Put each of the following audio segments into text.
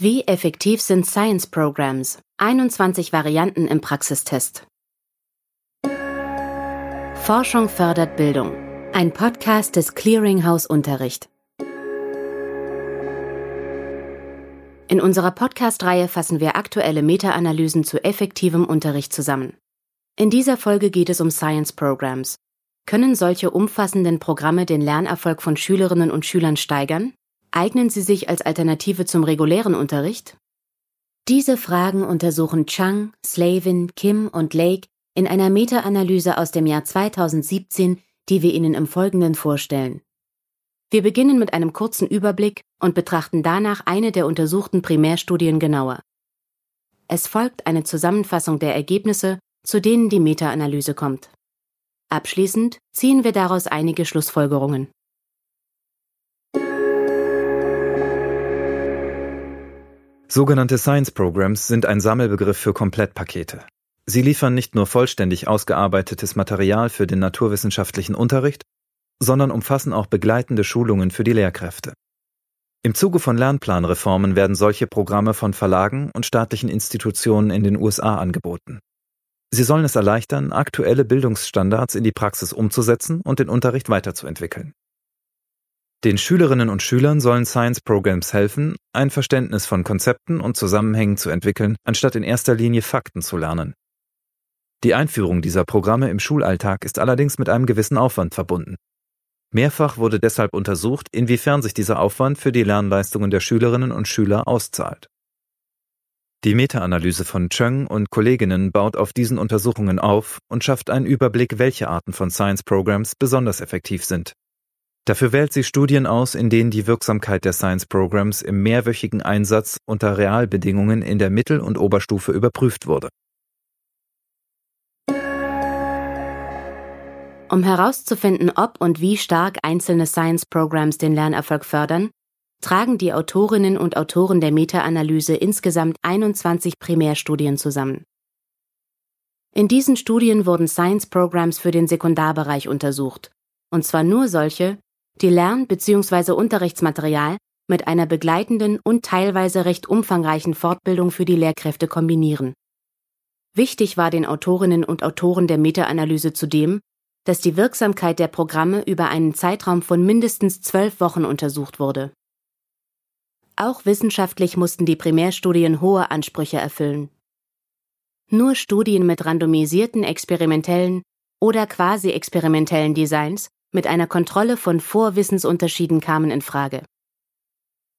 Wie effektiv sind Science Programs? 21 Varianten im Praxistest. Forschung fördert Bildung. Ein Podcast des Clearinghouse Unterricht. In unserer Podcast-Reihe fassen wir aktuelle Meta-Analysen zu effektivem Unterricht zusammen. In dieser Folge geht es um Science Programs. Können solche umfassenden Programme den Lernerfolg von Schülerinnen und Schülern steigern? Eignen sie sich als Alternative zum regulären Unterricht? Diese Fragen untersuchen Chang, Slavin, Kim und Lake in einer Meta-Analyse aus dem Jahr 2017, die wir Ihnen im Folgenden vorstellen. Wir beginnen mit einem kurzen Überblick und betrachten danach eine der untersuchten Primärstudien genauer. Es folgt eine Zusammenfassung der Ergebnisse, zu denen die Meta-Analyse kommt. Abschließend ziehen wir daraus einige Schlussfolgerungen. Sogenannte Science Programs sind ein Sammelbegriff für Komplettpakete. Sie liefern nicht nur vollständig ausgearbeitetes Material für den naturwissenschaftlichen Unterricht, sondern umfassen auch begleitende Schulungen für die Lehrkräfte. Im Zuge von Lernplanreformen werden solche Programme von Verlagen und staatlichen Institutionen in den USA angeboten. Sie sollen es erleichtern, aktuelle Bildungsstandards in die Praxis umzusetzen und den Unterricht weiterzuentwickeln. Den Schülerinnen und Schülern sollen Science Programs helfen, ein Verständnis von Konzepten und Zusammenhängen zu entwickeln, anstatt in erster Linie Fakten zu lernen. Die Einführung dieser Programme im Schulalltag ist allerdings mit einem gewissen Aufwand verbunden. Mehrfach wurde deshalb untersucht, inwiefern sich dieser Aufwand für die Lernleistungen der Schülerinnen und Schüler auszahlt. Die Meta-Analyse von Cheng und Kolleginnen baut auf diesen Untersuchungen auf und schafft einen Überblick, welche Arten von Science Programs besonders effektiv sind. Dafür wählt sie Studien aus, in denen die Wirksamkeit der Science Programs im mehrwöchigen Einsatz unter Realbedingungen in der Mittel- und Oberstufe überprüft wurde. Um herauszufinden, ob und wie stark einzelne Science Programs den Lernerfolg fördern, tragen die Autorinnen und Autoren der Meta-Analyse insgesamt 21 Primärstudien zusammen. In diesen Studien wurden Science Programs für den Sekundarbereich untersucht, und zwar nur solche, die Lern- bzw. Unterrichtsmaterial mit einer begleitenden und teilweise recht umfangreichen Fortbildung für die Lehrkräfte kombinieren. Wichtig war den Autorinnen und Autoren der Meta-Analyse zudem, dass die Wirksamkeit der Programme über einen Zeitraum von mindestens zwölf Wochen untersucht wurde. Auch wissenschaftlich mussten die Primärstudien hohe Ansprüche erfüllen. Nur Studien mit randomisierten experimentellen oder quasi experimentellen Designs mit einer Kontrolle von Vorwissensunterschieden kamen in Frage.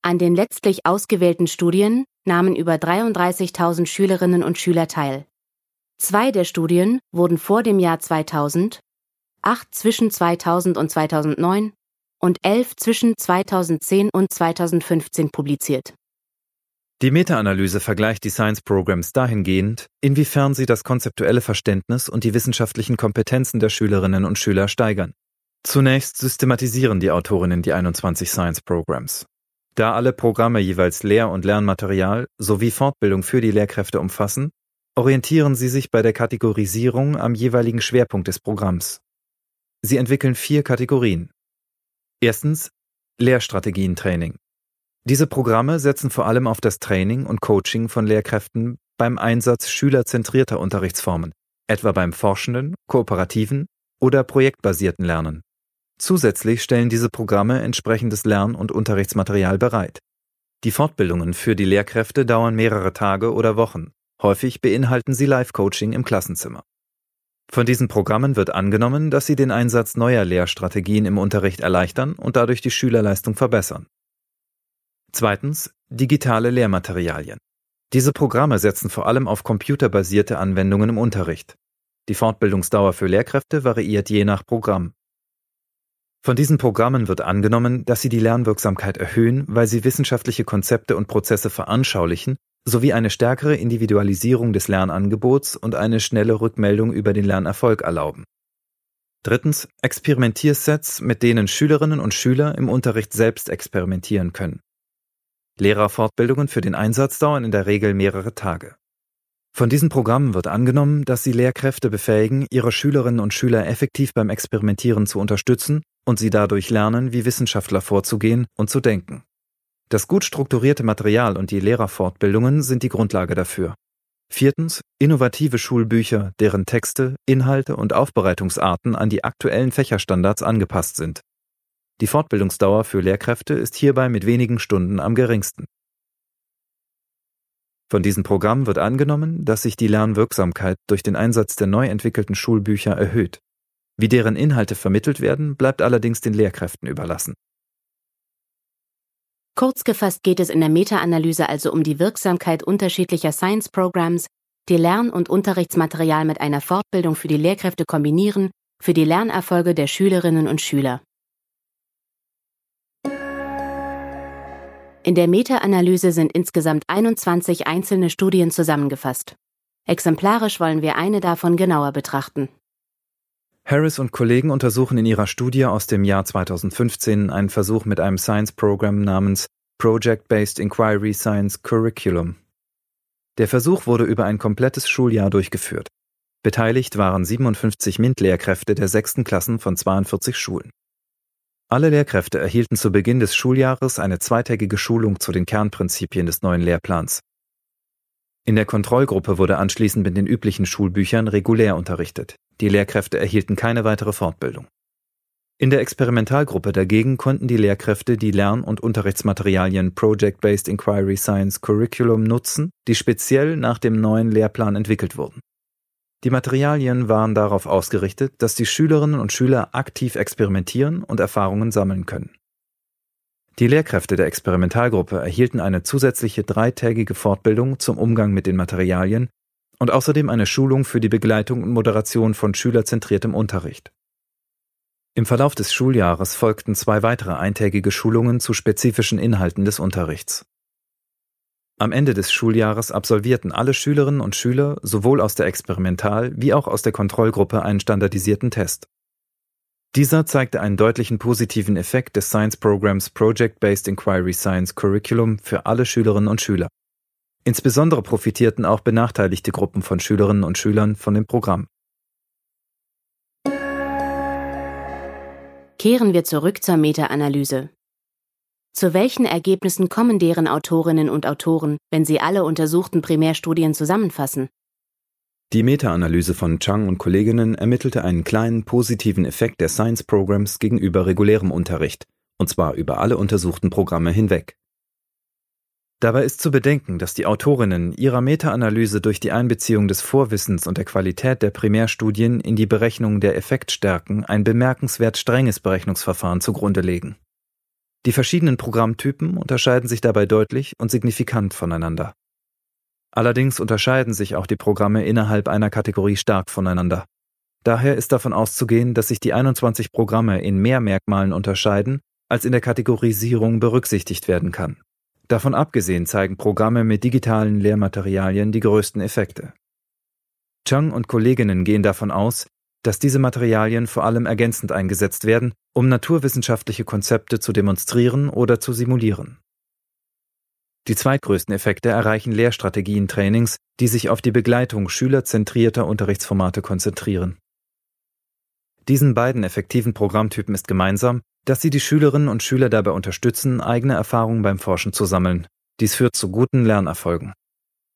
An den letztlich ausgewählten Studien nahmen über 33.000 Schülerinnen und Schüler teil. Zwei der Studien wurden vor dem Jahr 2000, acht zwischen 2000 und 2009 und elf zwischen 2010 und 2015 publiziert. Die Meta-Analyse vergleicht die Science Programs dahingehend, inwiefern sie das konzeptuelle Verständnis und die wissenschaftlichen Kompetenzen der Schülerinnen und Schüler steigern. Zunächst systematisieren die Autorinnen die 21 Science Programs. Da alle Programme jeweils Lehr- und Lernmaterial sowie Fortbildung für die Lehrkräfte umfassen, orientieren sie sich bei der Kategorisierung am jeweiligen Schwerpunkt des Programms. Sie entwickeln vier Kategorien. Erstens Lehrstrategientraining. Diese Programme setzen vor allem auf das Training und Coaching von Lehrkräften beim Einsatz schülerzentrierter Unterrichtsformen, etwa beim forschenden, kooperativen oder projektbasierten Lernen. Zusätzlich stellen diese Programme entsprechendes Lern- und Unterrichtsmaterial bereit. Die Fortbildungen für die Lehrkräfte dauern mehrere Tage oder Wochen. Häufig beinhalten sie Live-Coaching im Klassenzimmer. Von diesen Programmen wird angenommen, dass sie den Einsatz neuer Lehrstrategien im Unterricht erleichtern und dadurch die Schülerleistung verbessern. Zweitens digitale Lehrmaterialien. Diese Programme setzen vor allem auf computerbasierte Anwendungen im Unterricht. Die Fortbildungsdauer für Lehrkräfte variiert je nach Programm. Von diesen Programmen wird angenommen, dass sie die Lernwirksamkeit erhöhen, weil sie wissenschaftliche Konzepte und Prozesse veranschaulichen sowie eine stärkere Individualisierung des Lernangebots und eine schnelle Rückmeldung über den Lernerfolg erlauben. Drittens Experimentiersets, mit denen Schülerinnen und Schüler im Unterricht selbst experimentieren können. Lehrerfortbildungen für den Einsatz dauern in der Regel mehrere Tage. Von diesen Programmen wird angenommen, dass sie Lehrkräfte befähigen, ihre Schülerinnen und Schüler effektiv beim Experimentieren zu unterstützen und sie dadurch lernen, wie Wissenschaftler vorzugehen und zu denken. Das gut strukturierte Material und die Lehrerfortbildungen sind die Grundlage dafür. Viertens, innovative Schulbücher, deren Texte, Inhalte und Aufbereitungsarten an die aktuellen Fächerstandards angepasst sind. Die Fortbildungsdauer für Lehrkräfte ist hierbei mit wenigen Stunden am geringsten. Von diesem Programm wird angenommen, dass sich die Lernwirksamkeit durch den Einsatz der neu entwickelten Schulbücher erhöht. Wie deren Inhalte vermittelt werden, bleibt allerdings den Lehrkräften überlassen. Kurz gefasst geht es in der Meta-Analyse also um die Wirksamkeit unterschiedlicher Science-Programs, die Lern- und Unterrichtsmaterial mit einer Fortbildung für die Lehrkräfte kombinieren, für die Lernerfolge der Schülerinnen und Schüler. In der Meta-Analyse sind insgesamt 21 einzelne Studien zusammengefasst. Exemplarisch wollen wir eine davon genauer betrachten. Harris und Kollegen untersuchen in ihrer Studie aus dem Jahr 2015 einen Versuch mit einem Science-Programm namens Project-Based Inquiry Science Curriculum. Der Versuch wurde über ein komplettes Schuljahr durchgeführt. Beteiligt waren 57 MINT-Lehrkräfte der sechsten Klassen von 42 Schulen. Alle Lehrkräfte erhielten zu Beginn des Schuljahres eine zweitägige Schulung zu den Kernprinzipien des neuen Lehrplans. In der Kontrollgruppe wurde anschließend mit den üblichen Schulbüchern regulär unterrichtet. Die Lehrkräfte erhielten keine weitere Fortbildung. In der Experimentalgruppe dagegen konnten die Lehrkräfte die Lern- und Unterrichtsmaterialien Project-Based Inquiry Science Curriculum nutzen, die speziell nach dem neuen Lehrplan entwickelt wurden. Die Materialien waren darauf ausgerichtet, dass die Schülerinnen und Schüler aktiv experimentieren und Erfahrungen sammeln können. Die Lehrkräfte der Experimentalgruppe erhielten eine zusätzliche dreitägige Fortbildung zum Umgang mit den Materialien und außerdem eine Schulung für die Begleitung und Moderation von schülerzentriertem Unterricht. Im Verlauf des Schuljahres folgten zwei weitere eintägige Schulungen zu spezifischen Inhalten des Unterrichts. Am Ende des Schuljahres absolvierten alle Schülerinnen und Schüler sowohl aus der Experimental- wie auch aus der Kontrollgruppe einen standardisierten Test. Dieser zeigte einen deutlichen positiven Effekt des Science-Programms Project-Based Inquiry Science Curriculum für alle Schülerinnen und Schüler. Insbesondere profitierten auch benachteiligte Gruppen von Schülerinnen und Schülern von dem Programm. Kehren wir zurück zur Meta-Analyse. Zu welchen Ergebnissen kommen deren Autorinnen und Autoren, wenn sie alle untersuchten Primärstudien zusammenfassen? Die Meta-Analyse von Chang und Kolleginnen ermittelte einen kleinen positiven Effekt der Science Programs gegenüber regulärem Unterricht, und zwar über alle untersuchten Programme hinweg. Dabei ist zu bedenken, dass die Autorinnen ihrer Meta-Analyse durch die Einbeziehung des Vorwissens und der Qualität der Primärstudien in die Berechnung der Effektstärken ein bemerkenswert strenges Berechnungsverfahren zugrunde legen. Die verschiedenen Programmtypen unterscheiden sich dabei deutlich und signifikant voneinander. Allerdings unterscheiden sich auch die Programme innerhalb einer Kategorie stark voneinander. Daher ist davon auszugehen, dass sich die 21 Programme in mehr Merkmalen unterscheiden, als in der Kategorisierung berücksichtigt werden kann. Davon abgesehen zeigen Programme mit digitalen Lehrmaterialien die größten Effekte. Chang und Kolleginnen gehen davon aus, dass diese Materialien vor allem ergänzend eingesetzt werden, um naturwissenschaftliche Konzepte zu demonstrieren oder zu simulieren. Die zweitgrößten Effekte erreichen Lehrstrategien-Trainings, die sich auf die Begleitung schülerzentrierter Unterrichtsformate konzentrieren. Diesen beiden effektiven Programmtypen ist gemeinsam, dass sie die Schülerinnen und Schüler dabei unterstützen, eigene Erfahrungen beim Forschen zu sammeln. Dies führt zu guten Lernerfolgen.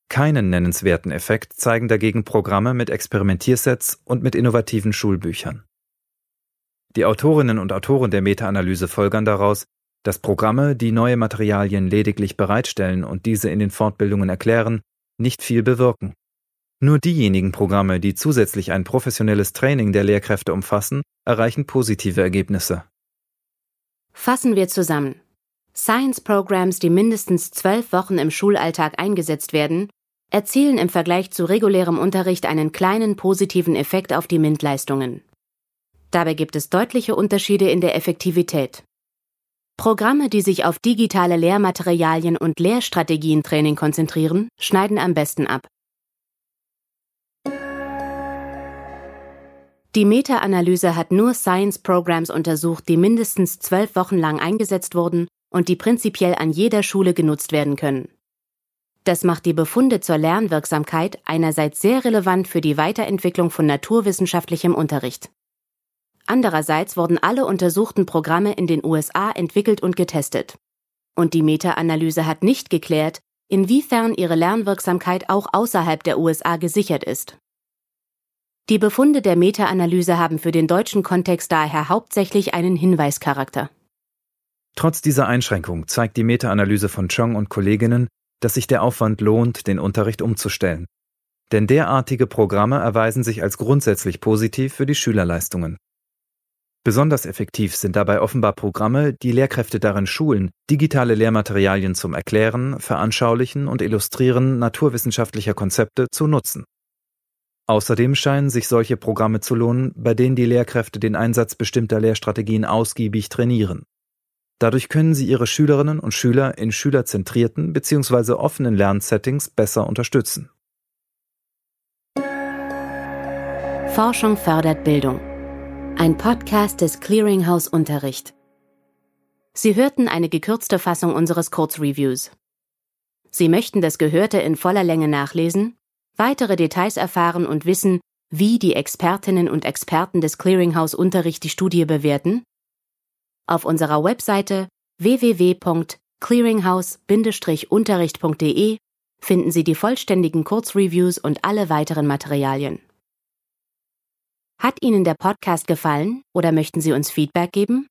Keinen nennenswerten Effekt zeigen dagegen Programme mit Experimentiersets und mit innovativen Schulbüchern. Die Autorinnen und Autoren der Meta-Analyse folgern daraus, dass Programme, die neue Materialien lediglich bereitstellen und diese in den Fortbildungen erklären, nicht viel bewirken. Nur diejenigen Programme, die zusätzlich ein professionelles Training der Lehrkräfte umfassen, erreichen positive Ergebnisse. Fassen wir zusammen. Science-Programs, die mindestens zwölf Wochen im Schulalltag eingesetzt werden, erzielen im Vergleich zu regulärem Unterricht einen kleinen positiven Effekt auf die MINT-Leistungen. Dabei gibt es deutliche Unterschiede in der Effektivität. Programme, die sich auf digitale Lehrmaterialien und Lehrstrategientraining konzentrieren, schneiden am besten ab. Die Meta-Analyse hat nur Science-Programs untersucht, die mindestens zwölf Wochen lang eingesetzt wurden und die prinzipiell an jeder Schule genutzt werden können. Das macht die Befunde zur Lernwirksamkeit einerseits sehr relevant für die Weiterentwicklung von naturwissenschaftlichem Unterricht. Andererseits wurden alle untersuchten Programme in den USA entwickelt und getestet. Und die Meta-Analyse hat nicht geklärt, inwiefern ihre Lernwirksamkeit auch außerhalb der USA gesichert ist. Die Befunde der Meta-Analyse haben für den deutschen Kontext daher hauptsächlich einen Hinweischarakter. Trotz dieser Einschränkung zeigt die Meta-Analyse von Chong und Kolleginnen, dass sich der Aufwand lohnt, den Unterricht umzustellen. Denn derartige Programme erweisen sich als grundsätzlich positiv für die Schülerleistungen. Besonders effektiv sind dabei offenbar Programme, die Lehrkräfte darin schulen, digitale Lehrmaterialien zum Erklären, Veranschaulichen und Illustrieren naturwissenschaftlicher Konzepte zu nutzen. Außerdem scheinen sich solche Programme zu lohnen, bei denen die Lehrkräfte den Einsatz bestimmter Lehrstrategien ausgiebig trainieren. Dadurch können sie ihre Schülerinnen und Schüler in schülerzentrierten bzw. offenen Lernsettings besser unterstützen. Forschung fördert Bildung. Ein Podcast des Clearinghouse Unterricht. Sie hörten eine gekürzte Fassung unseres Kurzreviews. Sie möchten das Gehörte in voller Länge nachlesen, weitere Details erfahren und wissen, wie die Expertinnen und Experten des Clearinghouse Unterricht die Studie bewerten? Auf unserer Webseite www.clearinghouse-unterricht.de finden Sie die vollständigen Kurzreviews und alle weiteren Materialien. Hat Ihnen der Podcast gefallen oder möchten Sie uns Feedback geben?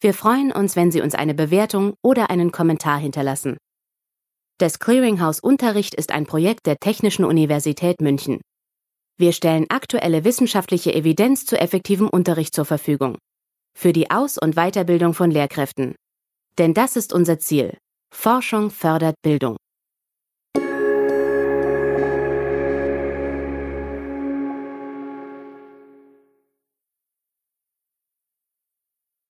Wir freuen uns, wenn Sie uns eine Bewertung oder einen Kommentar hinterlassen. Das Clearinghouse Unterricht ist ein Projekt der Technischen Universität München. Wir stellen aktuelle wissenschaftliche Evidenz zu effektivem Unterricht zur Verfügung. Für die Aus- und Weiterbildung von Lehrkräften. Denn das ist unser Ziel. Forschung fördert Bildung.